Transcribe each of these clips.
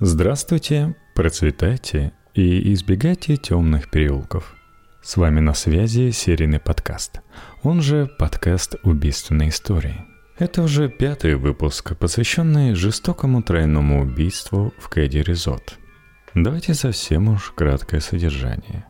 Здравствуйте, процветайте и избегайте темных переулков. С вами на связи серийный подкаст, он же подкаст убийственной истории. Это уже пятый выпуск, посвященный жестокому тройному убийству в Кэдди Резот. Давайте совсем уж краткое содержание.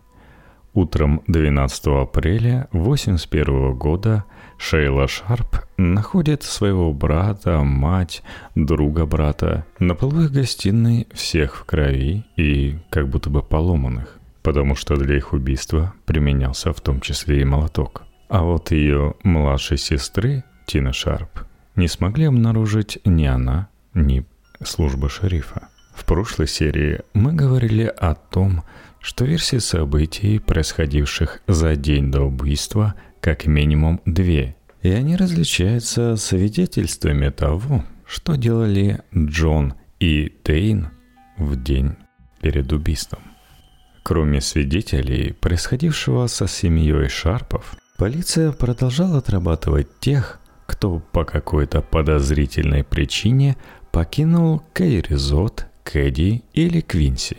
Утром 12 апреля 1981 года Шейла Шарп находит своего брата, мать, друга брата на полу их гостиной всех в крови и как будто бы поломанных, потому что для их убийства применялся в том числе и молоток. А вот ее младшей сестры, Тина Шарп, не смогли обнаружить ни она, ни служба шерифа. В прошлой серии мы говорили о том, что версии событий, происходивших за день до убийства, как минимум две, и они различаются свидетельствами того, что делали Джон и Тейн в день перед убийством. Кроме свидетелей, происходившего со семьей Шарпов, полиция продолжала отрабатывать тех, кто по какой-то подозрительной причине покинул Кейризот, Кэдди или Квинси.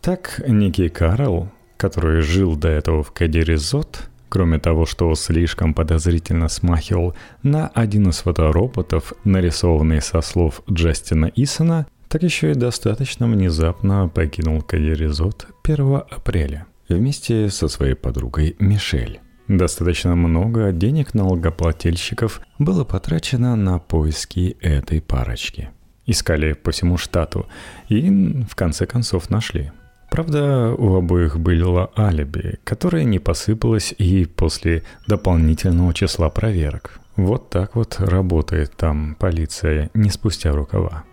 Так Ники Карл, который жил до этого в Кэдди Резот, Кроме того, что слишком подозрительно смахивал на один из фотороботов, нарисованный со слов Джастина Исона, так еще и достаточно внезапно покинул Кадеризот 1 апреля вместе со своей подругой Мишель. Достаточно много денег налогоплательщиков было потрачено на поиски этой парочки. Искали по всему штату и в конце концов нашли – Правда, у обоих было алиби, которое не посыпалось и после дополнительного числа проверок. Вот так вот работает там полиция, не спустя рукава.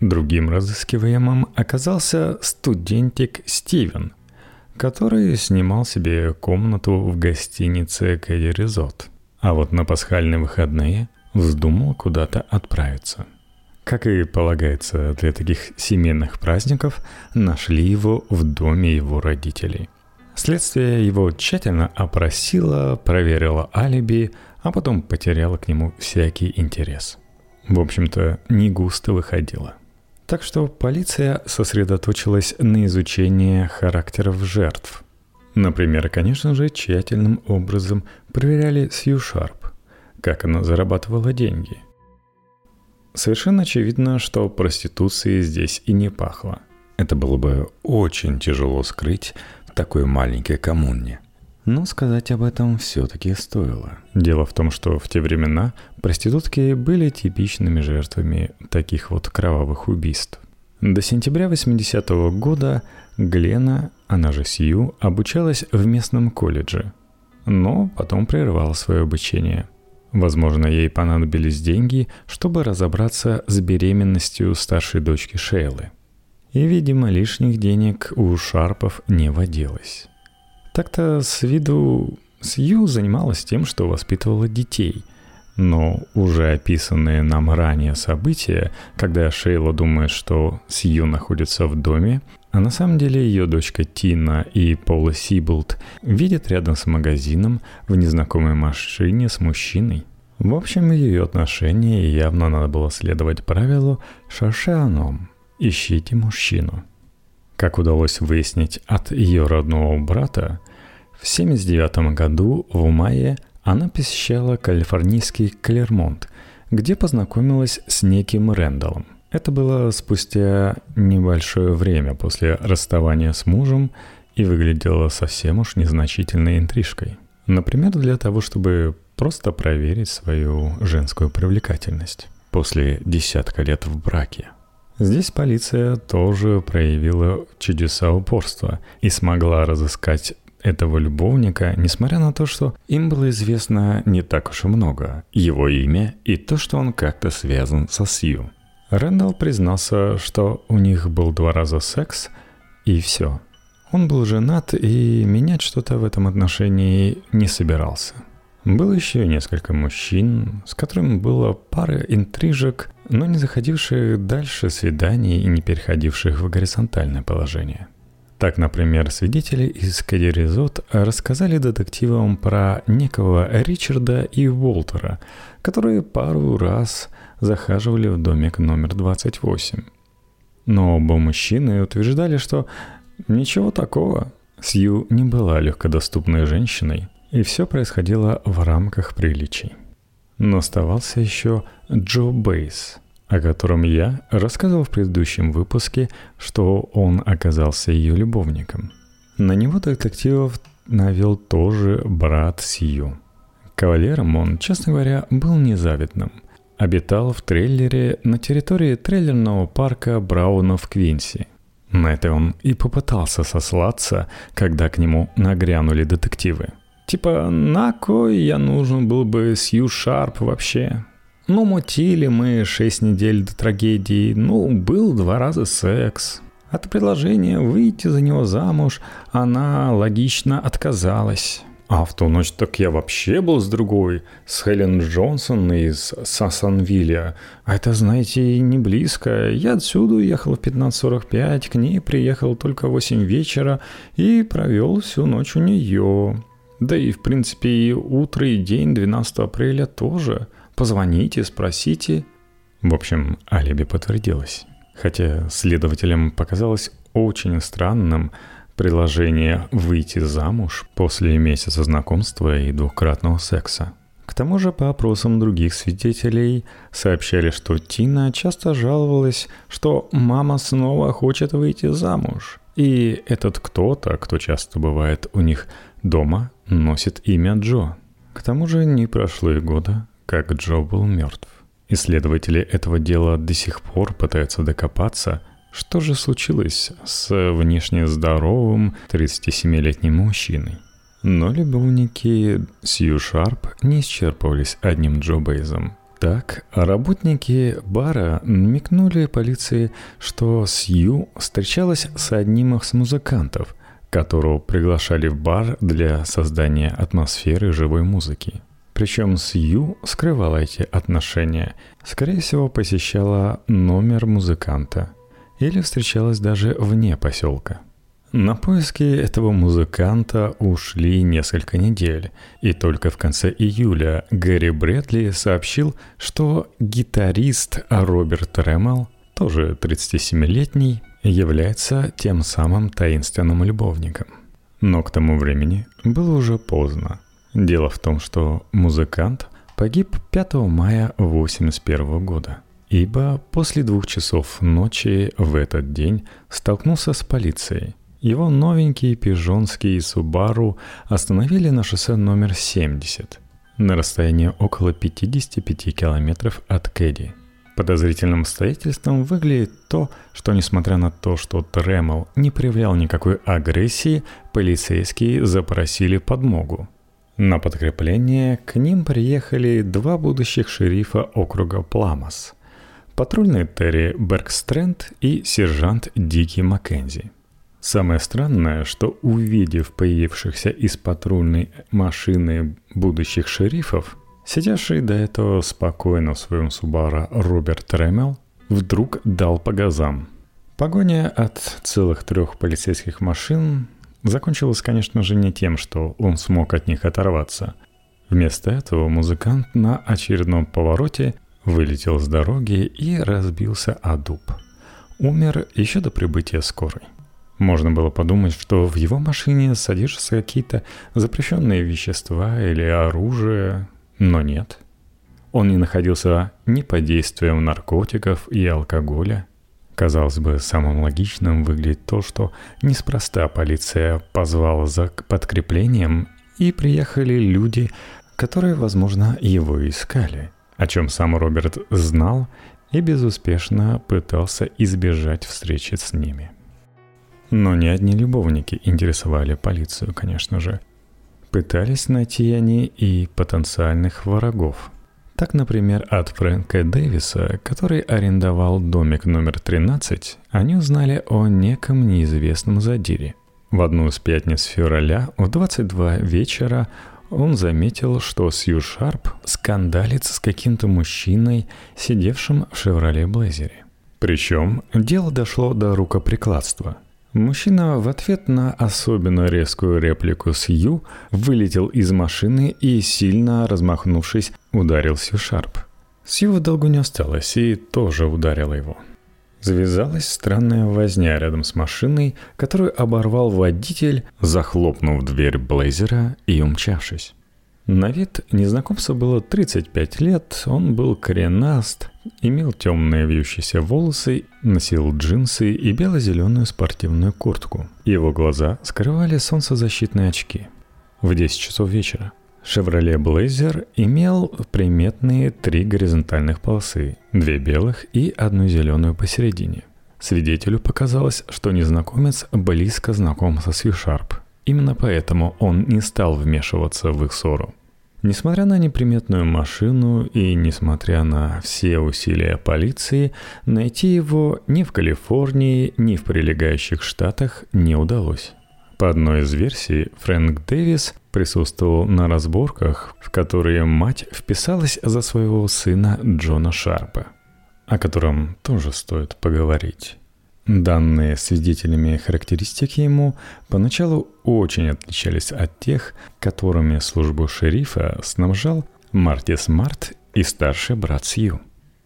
Другим разыскиваемым оказался студентик Стивен, который снимал себе комнату в гостинице Кэдди Резот. А вот на пасхальные выходные вздумал куда-то отправиться – как и полагается для таких семейных праздников, нашли его в доме его родителей. Следствие его тщательно опросило, проверило алиби, а потом потеряло к нему всякий интерес. В общем-то, не густо выходило. Так что полиция сосредоточилась на изучении характеров жертв. Например, конечно же, тщательным образом проверяли Сью Шарп, как она зарабатывала деньги – Совершенно очевидно, что проституции здесь и не пахло. Это было бы очень тяжело скрыть в такой маленькой коммуне. Но сказать об этом все-таки стоило. Дело в том, что в те времена проститутки были типичными жертвами таких вот кровавых убийств. До сентября 80-го года Глена, она же Сью, обучалась в местном колледже, но потом прервала свое обучение – Возможно, ей понадобились деньги, чтобы разобраться с беременностью старшей дочки Шейлы. И, видимо, лишних денег у Шарпов не водилось. Так-то с виду Сью занималась тем, что воспитывала детей. Но уже описанные нам ранее события, когда Шейла думает, что Сью находится в доме, а на самом деле ее дочка Тина и Пола Сиболт видят рядом с магазином в незнакомой машине с мужчиной. В общем, ее отношении явно надо было следовать правилу «шашаном» – «ищите мужчину». Как удалось выяснить от ее родного брата, в 1979 году в мае она посещала калифорнийский Клермонт, где познакомилась с неким Рэндаллом. Это было спустя небольшое время после расставания с мужем и выглядело совсем уж незначительной интрижкой. Например, для того, чтобы просто проверить свою женскую привлекательность после десятка лет в браке. Здесь полиция тоже проявила чудеса упорства и смогла разыскать этого любовника, несмотря на то, что им было известно не так уж и много, его имя и то, что он как-то связан со Сью. Рэндалл признался, что у них был два раза секс, и все. Он был женат и менять что-то в этом отношении не собирался. Было еще несколько мужчин, с которыми было пара интрижек, но не заходивших дальше свиданий и не переходивших в горизонтальное положение. Так, например, свидетели из Кадиризот рассказали детективам про некого Ричарда и Уолтера, которые пару раз захаживали в домик номер 28. Но оба мужчины утверждали, что ничего такого. Сью не была легкодоступной женщиной, и все происходило в рамках приличий. Но оставался еще Джо Бейс, о котором я рассказывал в предыдущем выпуске, что он оказался ее любовником. На него детективов навел тоже брат Сью. Кавалером он, честно говоря, был незавидным. Обитал в трейлере на территории трейлерного парка Брауна в Квинси. На это он и попытался сослаться, когда к нему нагрянули детективы. Типа, на кой я нужен был бы Сью Шарп вообще? Ну, мутили мы шесть недель до трагедии, ну, был два раза секс. От предложения выйти за него замуж она логично отказалась. А в ту ночь так я вообще был с другой, с Хелен Джонсон из Сасанвилля. А это, знаете, не близко. Я отсюда уехал в 15.45, к ней приехал только в 8 вечера и провел всю ночь у нее. Да и, в принципе, и утро, и день 12 апреля тоже. Позвоните, спросите. В общем, алиби подтвердилось. Хотя следователям показалось очень странным предложение выйти замуж после месяца знакомства и двухкратного секса. К тому же по опросам других свидетелей сообщали, что Тина часто жаловалась, что мама снова хочет выйти замуж. И этот кто-то, кто часто бывает у них дома, носит имя Джо. К тому же не прошло и года, как Джо был мертв. Исследователи этого дела до сих пор пытаются докопаться, что же случилось с внешне здоровым 37-летним мужчиной. Но любовники Сью Шарп не исчерпывались одним Джо Бейзом. Так, работники бара намекнули полиции, что Сью встречалась с одним из музыкантов, которого приглашали в бар для создания атмосферы живой музыки. Причем Сью скрывала эти отношения. Скорее всего, посещала номер музыканта. Или встречалась даже вне поселка. На поиски этого музыканта ушли несколько недель, и только в конце июля Гэри Брэдли сообщил, что гитарист Роберт Рэмел, тоже 37-летний, является тем самым таинственным любовником. Но к тому времени было уже поздно – Дело в том, что музыкант погиб 5 мая 1981 года, ибо после двух часов ночи в этот день столкнулся с полицией. Его новенький пижонский Субару остановили на шоссе номер 70 на расстоянии около 55 километров от Кэдди. Подозрительным обстоятельством выглядит то, что несмотря на то, что Тремел не проявлял никакой агрессии, полицейские запросили подмогу – на подкрепление к ним приехали два будущих шерифа округа Пламас. Патрульный Терри Беркстренд и сержант Дики Маккензи. Самое странное, что увидев появившихся из патрульной машины будущих шерифов, сидящий до этого спокойно в своем Субара Роберт Ремел вдруг дал по газам. Погоня от целых трех полицейских машин Закончилось, конечно же, не тем, что он смог от них оторваться. Вместо этого музыкант на очередном повороте вылетел с дороги и разбился о дуб. Умер еще до прибытия скорой. Можно было подумать, что в его машине содержатся какие-то запрещенные вещества или оружие, но нет. Он не находился ни под действием наркотиков и алкоголя – Казалось бы, самым логичным выглядит то, что неспроста полиция позвала за подкреплением и приехали люди, которые, возможно, его искали, о чем сам Роберт знал и безуспешно пытался избежать встречи с ними. Но не одни любовники интересовали полицию, конечно же. Пытались найти они и потенциальных врагов – так, например, от Фрэнка Дэвиса, который арендовал домик номер 13, они узнали о неком неизвестном задире. В одну из пятниц февраля в 22 вечера он заметил, что Сью Шарп скандалит с каким-то мужчиной, сидевшим в «Шевроле Блейзере». Причем дело дошло до рукоприкладства – Мужчина в ответ на особенно резкую реплику Сью вылетел из машины и, сильно размахнувшись, ударил Сью Шарп. Сью в долгу не осталось и тоже ударила его. Завязалась странная возня рядом с машиной, которую оборвал водитель, захлопнув дверь Блейзера и умчавшись. На вид незнакомцу было 35 лет, он был коренаст, имел темные вьющиеся волосы, носил джинсы и бело-зеленую спортивную куртку. Его глаза скрывали солнцезащитные очки. В 10 часов вечера Chevrolet Blazer имел приметные три горизонтальных полосы, две белых и одну зеленую посередине. Свидетелю показалось, что незнакомец близко знаком со Сьюшарп. Именно поэтому он не стал вмешиваться в их ссору. Несмотря на неприметную машину и несмотря на все усилия полиции, найти его ни в Калифорнии, ни в прилегающих штатах не удалось. По одной из версий, Фрэнк Дэвис присутствовал на разборках, в которые мать вписалась за своего сына Джона Шарпа, о котором тоже стоит поговорить. Данные свидетелями характеристики ему поначалу очень отличались от тех, которыми службу шерифа снабжал Марти Смарт и старший брат Сью.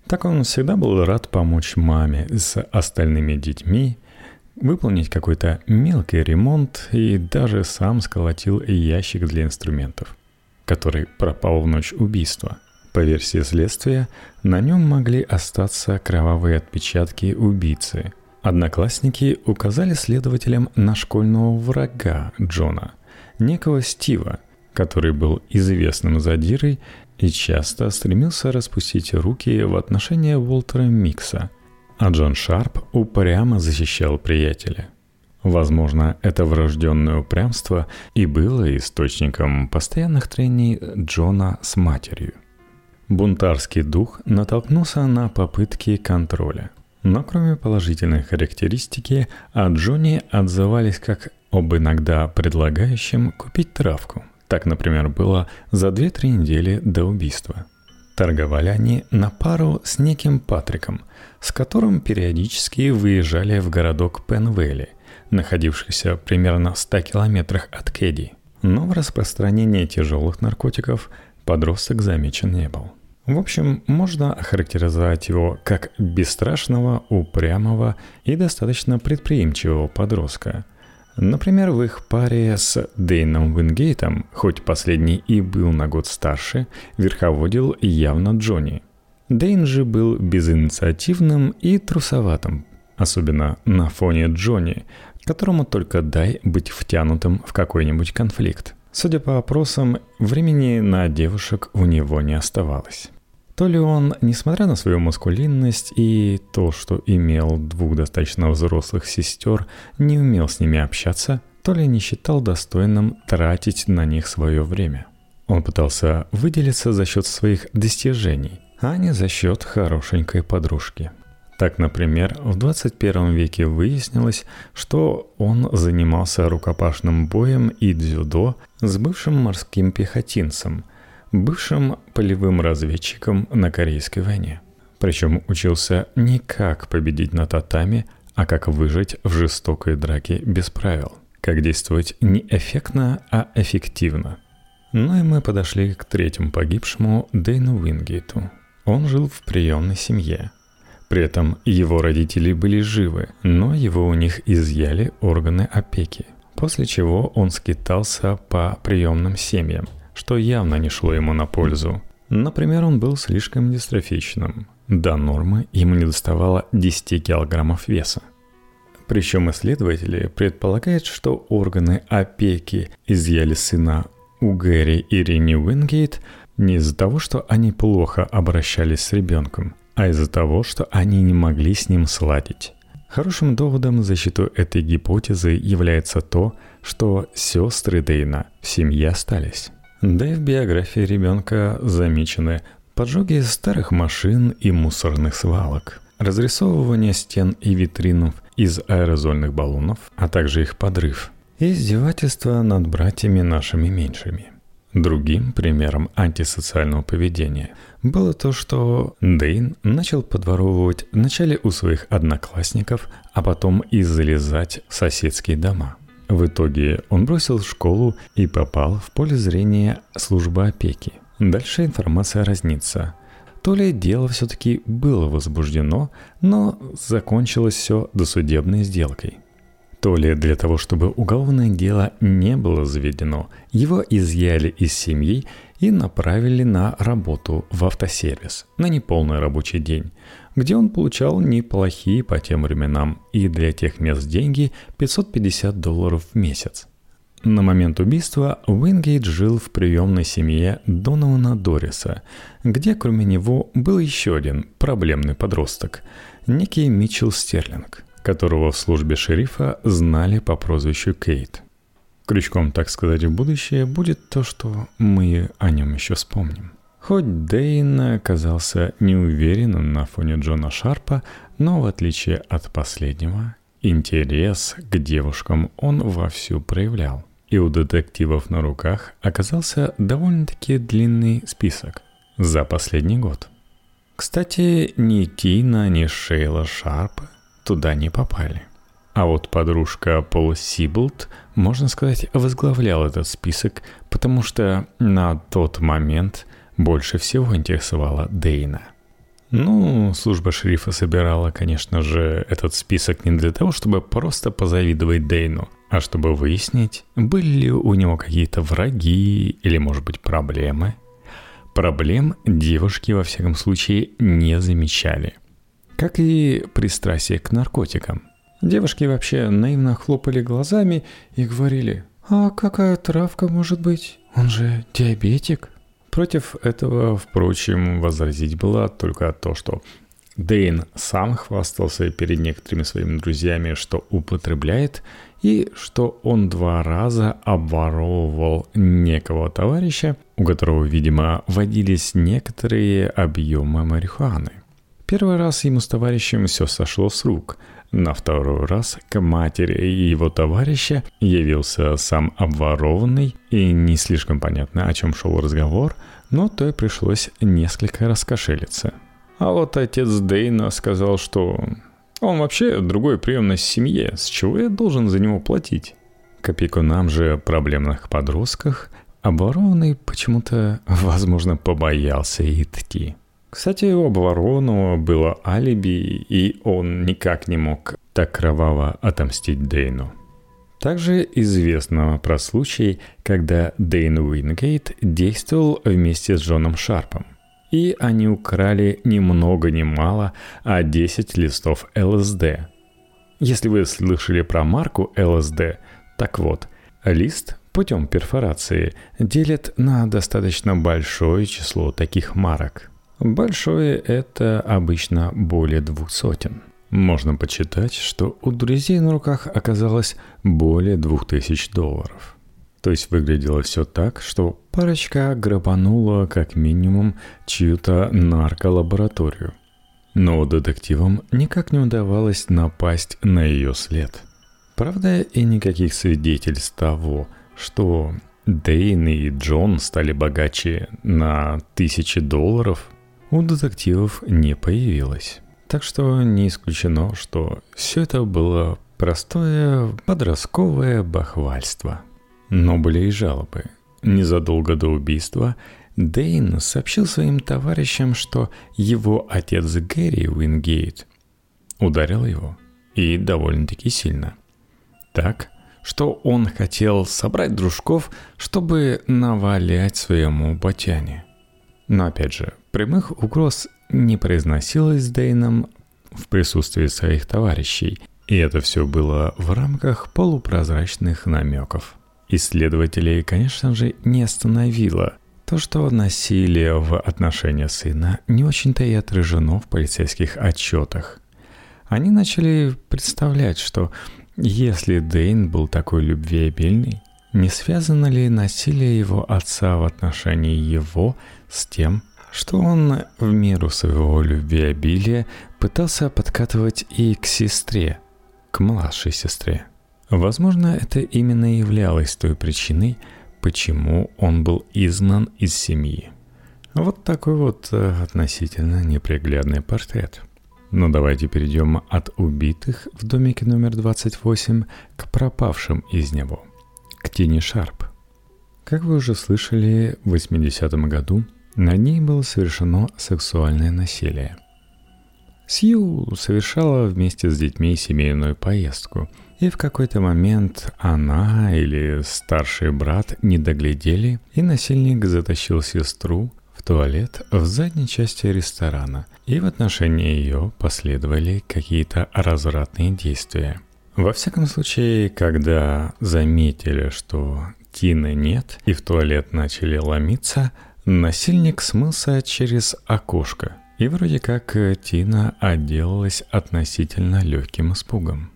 Так он всегда был рад помочь маме с остальными детьми – выполнить какой-то мелкий ремонт и даже сам сколотил ящик для инструментов, который пропал в ночь убийства. По версии следствия, на нем могли остаться кровавые отпечатки убийцы. Одноклассники указали следователям на школьного врага Джона, некого Стива, который был известным задирой и часто стремился распустить руки в отношении Уолтера Микса – а Джон Шарп упрямо защищал приятеля. Возможно, это врожденное упрямство и было источником постоянных трений Джона с матерью. Бунтарский дух натолкнулся на попытки контроля. Но кроме положительной характеристики, о Джонни отзывались как об иногда предлагающем купить травку. Так, например, было за 2-3 недели до убийства. Торговали они на пару с неким Патриком, с которым периодически выезжали в городок Пенвелли, находившийся примерно в 100 километрах от Кэдди. Но в распространении тяжелых наркотиков подросток замечен не был. В общем, можно охарактеризовать его как бесстрашного, упрямого и достаточно предприимчивого подростка. Например, в их паре с Дейном Вингейтом, хоть последний и был на год старше, верховодил явно Джонни – Дейн же был безинициативным и трусоватым, особенно на фоне Джонни, которому только дай быть втянутым в какой-нибудь конфликт. Судя по опросам, времени на девушек у него не оставалось. То ли он, несмотря на свою маскулинность и то, что имел двух достаточно взрослых сестер, не умел с ними общаться, то ли не считал достойным тратить на них свое время. Он пытался выделиться за счет своих достижений – а не за счет хорошенькой подружки. Так, например, в 21 веке выяснилось, что он занимался рукопашным боем и дзюдо с бывшим морским пехотинцем, бывшим полевым разведчиком на Корейской войне. Причем учился не как победить на татами, а как выжить в жестокой драке без правил. Как действовать не эффектно, а эффективно. Ну и мы подошли к третьему погибшему Дэйну Уингейту – он жил в приемной семье. При этом его родители были живы, но его у них изъяли органы опеки. После чего он скитался по приемным семьям, что явно не шло ему на пользу. Например, он был слишком дистрофичным. До нормы ему не доставало 10 килограммов веса. Причем исследователи предполагают, что органы опеки изъяли сына у Гэри и Ренни Уингейт не из-за того, что они плохо обращались с ребенком, а из-за того, что они не могли с ним сладить. Хорошим доводом в защиту этой гипотезы является то, что сестры Дейна в семье остались. Да и в биографии ребенка замечены поджоги старых машин и мусорных свалок, разрисовывание стен и витринов из аэрозольных баллонов, а также их подрыв, и издевательства над братьями нашими меньшими – Другим примером антисоциального поведения было то, что Дейн начал подворовывать вначале у своих одноклассников, а потом и залезать в соседские дома. В итоге он бросил школу и попал в поле зрения службы опеки. Дальше информация разнится. то ли дело все-таки было возбуждено, но закончилось все досудебной сделкой. То ли для того, чтобы уголовное дело не было заведено, его изъяли из семьи и направили на работу в автосервис на неполный рабочий день, где он получал неплохие по тем временам и для тех мест деньги 550 долларов в месяц. На момент убийства Уингейт жил в приемной семье Донована Дориса, где кроме него был еще один проблемный подросток, некий Митчелл Стерлинг, которого в службе шерифа знали по прозвищу Кейт. Крючком, так сказать, в будущее будет то, что мы о нем еще вспомним. Хоть Дейн оказался неуверенным на фоне Джона Шарпа, но в отличие от последнего, интерес к девушкам он вовсю проявлял. И у детективов на руках оказался довольно-таки длинный список за последний год. Кстати, ни Тина, ни Шейла Шарп туда не попали. А вот подружка Пол Сиблд, можно сказать, возглавлял этот список, потому что на тот момент больше всего интересовала Дейна. Ну, служба шерифа собирала, конечно же, этот список не для того, чтобы просто позавидовать Дейну – а чтобы выяснить, были ли у него какие-то враги или, может быть, проблемы. Проблем девушки, во всяком случае, не замечали. Как и пристрастие к наркотикам. Девушки вообще наивно хлопали глазами и говорили, «А какая травка может быть? Он же диабетик». Против этого, впрочем, возразить было только то, что Дейн сам хвастался перед некоторыми своими друзьями, что употребляет, и что он два раза обворовывал некого товарища, у которого, видимо, водились некоторые объемы марихуаны. Первый раз ему с товарищем все сошло с рук. На второй раз к матери его товарища явился сам обворованный, и не слишком понятно, о чем шел разговор, но той пришлось несколько раскошелиться – а вот отец Дейна сказал, что он вообще другой приемной семье, с чего я должен за него платить? К опекунам же проблемных подростках обворованный почему-то, возможно, побоялся идти. Кстати, у обворованного было алиби, и он никак не мог так кроваво отомстить Дейну. Также известно про случай, когда Дейн Уингейт действовал вместе с Джоном Шарпом – и они украли ни много ни мало, а 10 листов ЛСД. Если вы слышали про марку ЛСД, так вот, лист путем перфорации делят на достаточно большое число таких марок. Большое – это обычно более двух сотен. Можно почитать, что у друзей на руках оказалось более двух тысяч долларов – то есть выглядело все так, что парочка грабанула как минимум чью-то нарколабораторию. Но детективам никак не удавалось напасть на ее след. Правда, и никаких свидетельств того, что Дейн и Джон стали богаче на тысячи долларов, у детективов не появилось. Так что не исключено, что все это было простое подростковое бахвальство – но были и жалобы. Незадолго до убийства Дейн сообщил своим товарищам, что его отец Гэри Уингейт ударил его, и довольно-таки сильно. Так, что он хотел собрать дружков, чтобы навалять своему батяне. Но опять же, прямых угроз не произносилось Дейном в присутствии своих товарищей, и это все было в рамках полупрозрачных намеков – Исследователей, конечно же, не остановило то, что насилие в отношении сына не очень-то и отражено в полицейских отчетах. Они начали представлять, что если Дейн был такой любвеобильный, не связано ли насилие его отца в отношении его с тем, что он в меру своего любвеобилия пытался подкатывать и к сестре, к младшей сестре. Возможно, это именно являлось той причиной, почему он был изгнан из семьи. Вот такой вот э, относительно неприглядный портрет. Но давайте перейдем от убитых в домике номер 28 к пропавшим из него, к Тине Шарп. Как вы уже слышали, в 80-м году Над ней было совершено сексуальное насилие. Сью совершала вместе с детьми семейную поездку, и в какой-то момент она или старший брат не доглядели, и насильник затащил сестру в туалет в задней части ресторана, и в отношении ее последовали какие-то развратные действия. Во всяком случае, когда заметили, что Тины нет, и в туалет начали ломиться, насильник смылся через окошко. И вроде как Тина отделалась относительно легким испугом.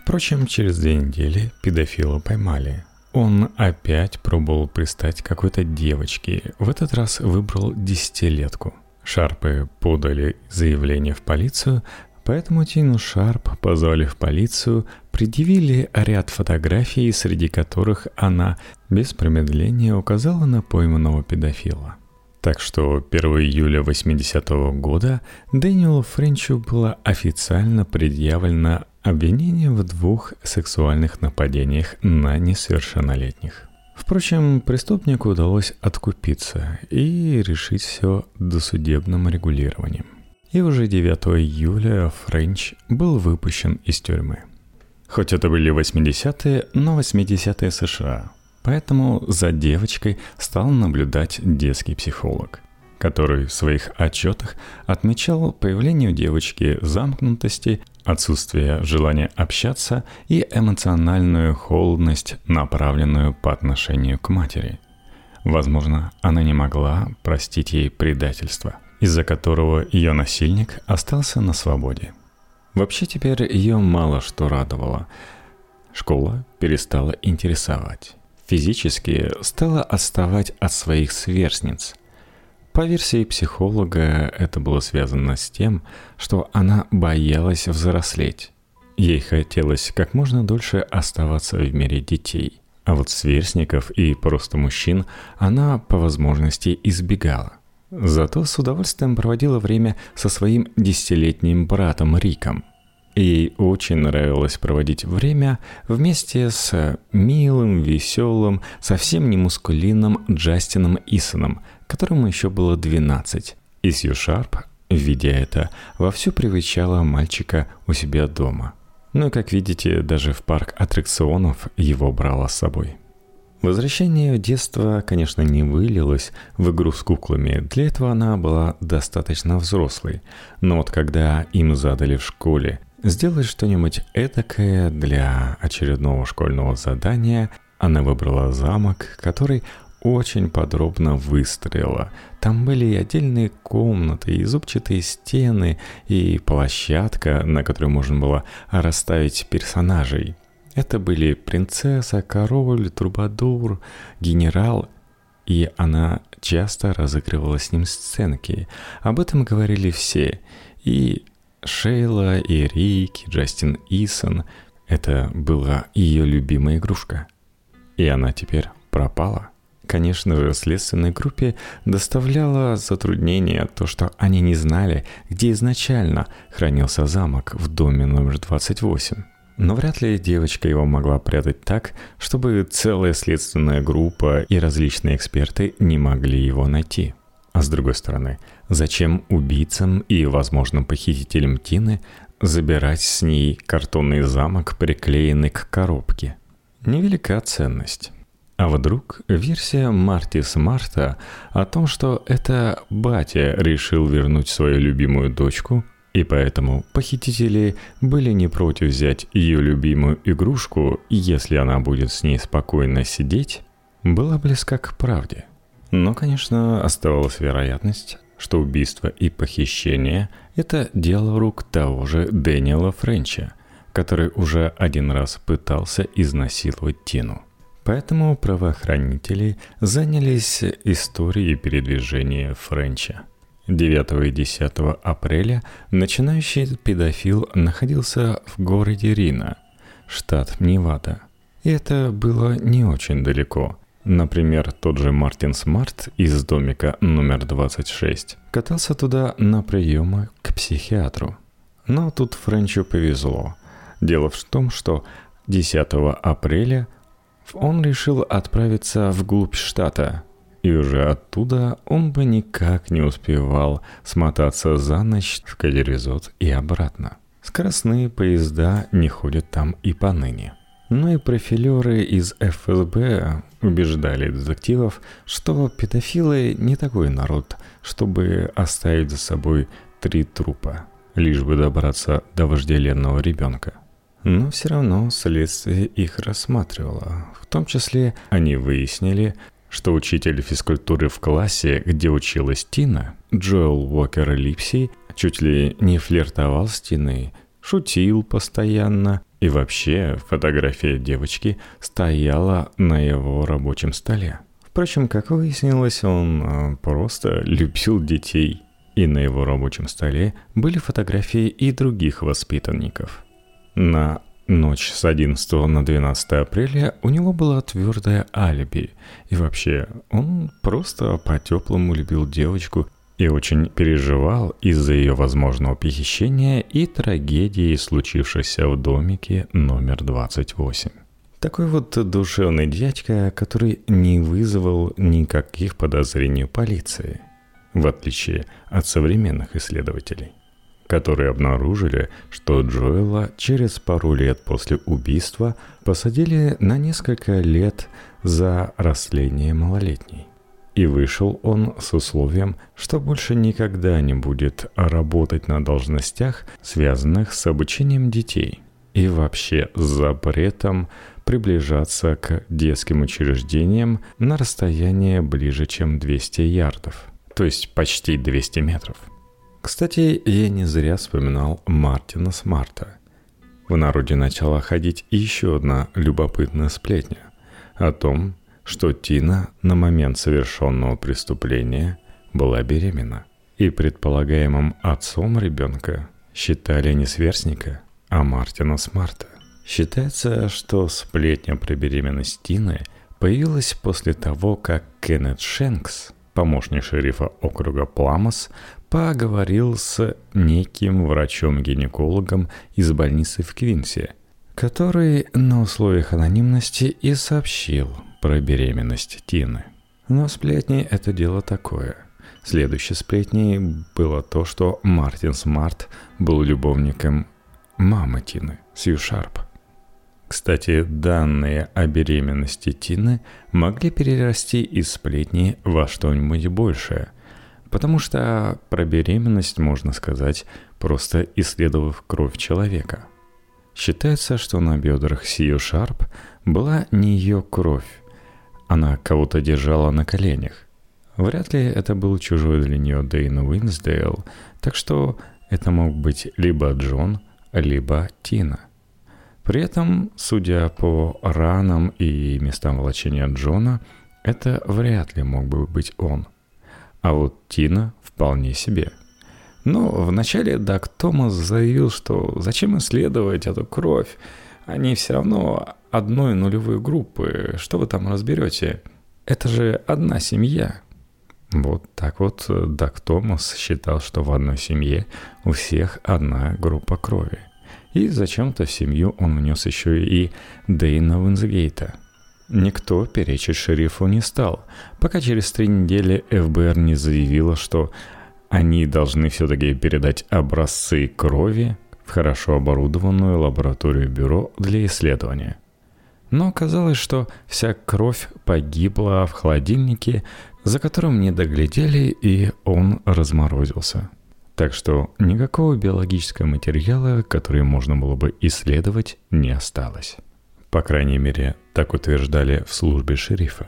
Впрочем, через две недели педофила поймали. Он опять пробовал пристать какой-то девочке, в этот раз выбрал десятилетку. Шарпы подали заявление в полицию, поэтому Тину Шарп позвали в полицию, предъявили ряд фотографий, среди которых она без промедления указала на пойманного педофила. Так что 1 июля 80 -го года Дэниелу Френчу было официально предъявлено обвинение в двух сексуальных нападениях на несовершеннолетних. Впрочем, преступнику удалось откупиться и решить все досудебным регулированием. И уже 9 июля Френч был выпущен из тюрьмы. Хоть это были 80-е, но 80-е США. Поэтому за девочкой стал наблюдать детский психолог, который в своих отчетах отмечал появление у девочки замкнутости, отсутствие желания общаться и эмоциональную холодность, направленную по отношению к матери. Возможно, она не могла простить ей предательство, из-за которого ее насильник остался на свободе. Вообще теперь ее мало что радовало. Школа перестала интересовать. Физически стала отставать от своих сверстниц. По версии психолога, это было связано с тем, что она боялась взрослеть. Ей хотелось как можно дольше оставаться в мире детей. А вот сверстников и просто мужчин она по возможности избегала – Зато с удовольствием проводила время со своим десятилетним братом Риком. Ей очень нравилось проводить время вместе с милым, веселым, совсем не мускулинным Джастином Исоном, которому еще было 12. И Сью Шарп, видя это, вовсю привычала мальчика у себя дома. Ну и, как видите, даже в парк аттракционов его брала с собой. Возвращение в детство, конечно, не вылилось в игру с куклами. Для этого она была достаточно взрослой. Но вот когда им задали в школе сделать что-нибудь этакое для очередного школьного задания, она выбрала замок, который очень подробно выстроила. Там были и отдельные комнаты, и зубчатые стены, и площадка, на которой можно было расставить персонажей – это были принцесса, король, трубадур, генерал, и она часто разыгрывала с ним сценки. Об этом говорили все. И Шейла, и Рик, и Джастин Исон. Это была ее любимая игрушка. И она теперь пропала. Конечно же, следственной группе доставляло затруднение то, что они не знали, где изначально хранился замок в доме номер 28. Но вряд ли девочка его могла прятать так, чтобы целая следственная группа и различные эксперты не могли его найти. А с другой стороны, зачем убийцам и возможным похитителям Тины забирать с ней картонный замок, приклеенный к коробке? Невелика ценность. А вдруг версия Марти Смарта о том, что это батя решил вернуть свою любимую дочку – и поэтому похитители были не против взять ее любимую игрушку, если она будет с ней спокойно сидеть, была близка к правде. Но, конечно, оставалась вероятность, что убийство и похищение – это дело рук того же Дэниела Френча, который уже один раз пытался изнасиловать Тину. Поэтому правоохранители занялись историей передвижения Френча – 9 и 10 апреля начинающий педофил находился в городе Рина, штат Невада. И это было не очень далеко. Например, тот же Мартин Смарт из домика номер 26 катался туда на приемы к психиатру. Но тут Френчу повезло. Дело в том, что 10 апреля он решил отправиться вглубь штата – и уже оттуда он бы никак не успевал смотаться за ночь в Кедди Резорт и обратно. Скоростные поезда не ходят там и поныне. Но и профилеры из ФСБ убеждали детективов, что педофилы не такой народ, чтобы оставить за собой три трупа, лишь бы добраться до вожделенного ребенка. Но все равно следствие их рассматривало. В том числе они выяснили, что учитель физкультуры в классе, где училась Тина, Джоэл Уокер Липси, чуть ли не флиртовал с Тиной, шутил постоянно, и вообще фотография девочки стояла на его рабочем столе. Впрочем, как выяснилось, он э, просто любил детей. И на его рабочем столе были фотографии и других воспитанников. На ночь с 11 на 12 апреля у него было твердое алиби. И вообще, он просто по-теплому любил девочку и очень переживал из-за ее возможного похищения и трагедии, случившейся в домике номер 28. Такой вот душевный дядька, который не вызвал никаких подозрений у полиции, в отличие от современных исследователей, которые обнаружили, что Джоэла через пару лет после убийства посадили на несколько лет за растление малолетней. И вышел он с условием, что больше никогда не будет работать на должностях, связанных с обучением детей. И вообще с запретом приближаться к детским учреждениям на расстояние ближе, чем 200 ярдов. То есть почти 200 метров. Кстати, я не зря вспоминал Мартина Смарта. В народе начала ходить еще одна любопытная сплетня о том, что Тина на момент совершенного преступления была беременна. И предполагаемым отцом ребенка считали не сверстника, а Мартина Смарта. Считается, что сплетня про беременность Тины появилась после того, как Кеннет Шенкс, помощник шерифа округа Пламос, поговорил с неким врачом-гинекологом из больницы в Квинсе, который на условиях анонимности и сообщил про беременность Тины. Но сплетни – это дело такое. Следующей сплетней было то, что Мартин Смарт был любовником мамы Тины, Сью Шарп. Кстати, данные о беременности Тины могли перерасти из сплетни во что-нибудь большее, потому что про беременность можно сказать, просто исследовав кровь человека. Считается, что на бедрах Сью Шарп была не ее кровь, она кого-то держала на коленях. Вряд ли это был чужой для нее Дейн Уингейт, так что это мог быть либо Джон, либо Тина. При этом, судя по ранам и местам волочения Джона, это вряд ли мог бы быть он. А вот Тина вполне себе. Но вначале Даг Томас заявил, что зачем исследовать эту кровь, они все равно одной нулевой группы. Что вы там разберете? Это же одна семья. Вот так вот Дак Томас считал, что в одной семье у всех одна группа крови. И зачем-то в семью он внес еще и Дейна Винзгейта. Никто перечить шерифу не стал, пока через три недели ФБР не заявило, что они должны все-таки передать образцы крови в хорошо оборудованную лабораторию бюро для исследования. Но оказалось, что вся кровь погибла в холодильнике, за которым не доглядели, и он разморозился. Так что никакого биологического материала, который можно было бы исследовать, не осталось. По крайней мере, так утверждали в службе шерифа.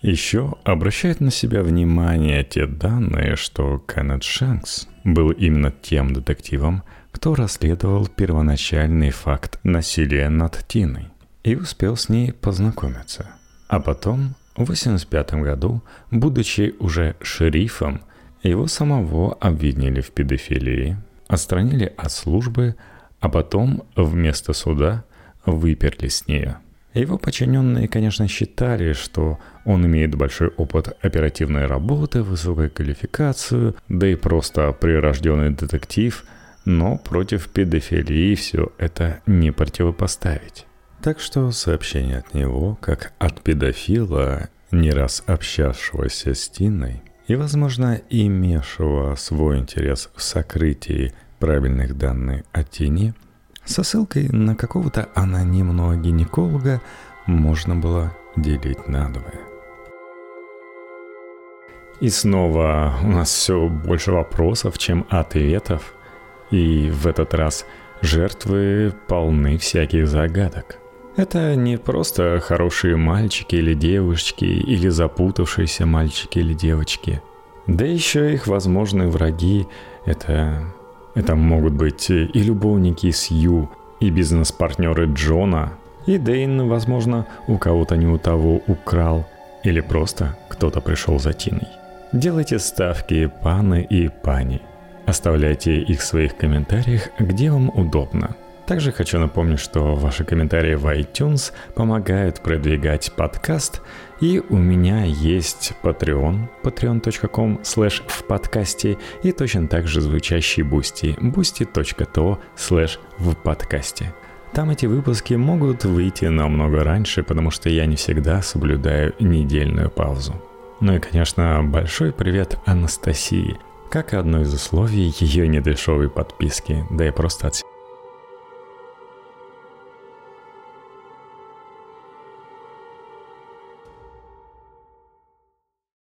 Еще обращает на себя внимание те данные, что Кеннет Шенкс был именно тем детективом, кто расследовал первоначальный факт насилия над Тиной и успел с ней познакомиться. А потом, в 1985 году, будучи уже шерифом, его самого обвинили в педофилии, отстранили от службы, а потом вместо суда выперли с нее. Его подчиненные, конечно, считали, что он имеет большой опыт оперативной работы, высокую квалификацию, да и просто прирожденный детектив – но против педофилии все это не противопоставить. Так что сообщение от него, как от педофила, не раз общавшегося с Тиной и, возможно, имевшего свой интерес в сокрытии правильных данных о Тине, со ссылкой на какого-то анонимного гинеколога можно было делить надвое. И снова у нас все больше вопросов, чем ответов. И в этот раз жертвы полны всяких загадок. Это не просто хорошие мальчики или девушки, или запутавшиеся мальчики или девочки. Да еще их возможные враги – это... Это могут быть и любовники Сью, и бизнес-партнеры Джона, и Дейн, возможно, у кого-то не у того украл, или просто кто-то пришел за Тиной. Делайте ставки, паны и пани. Оставляйте их в своих комментариях, где вам удобно – также хочу напомнить, что ваши комментарии в iTunes помогают продвигать подкаст, и у меня есть Patreon, patreon.com slash в подкасте, и точно так же звучащий Boosty, boosty.to slash в подкасте. Там эти выпуски могут выйти намного раньше, потому что я не всегда соблюдаю недельную паузу. Ну и, конечно, большой привет Анастасии, как и одно из условий ее недешевой подписки, да и просто от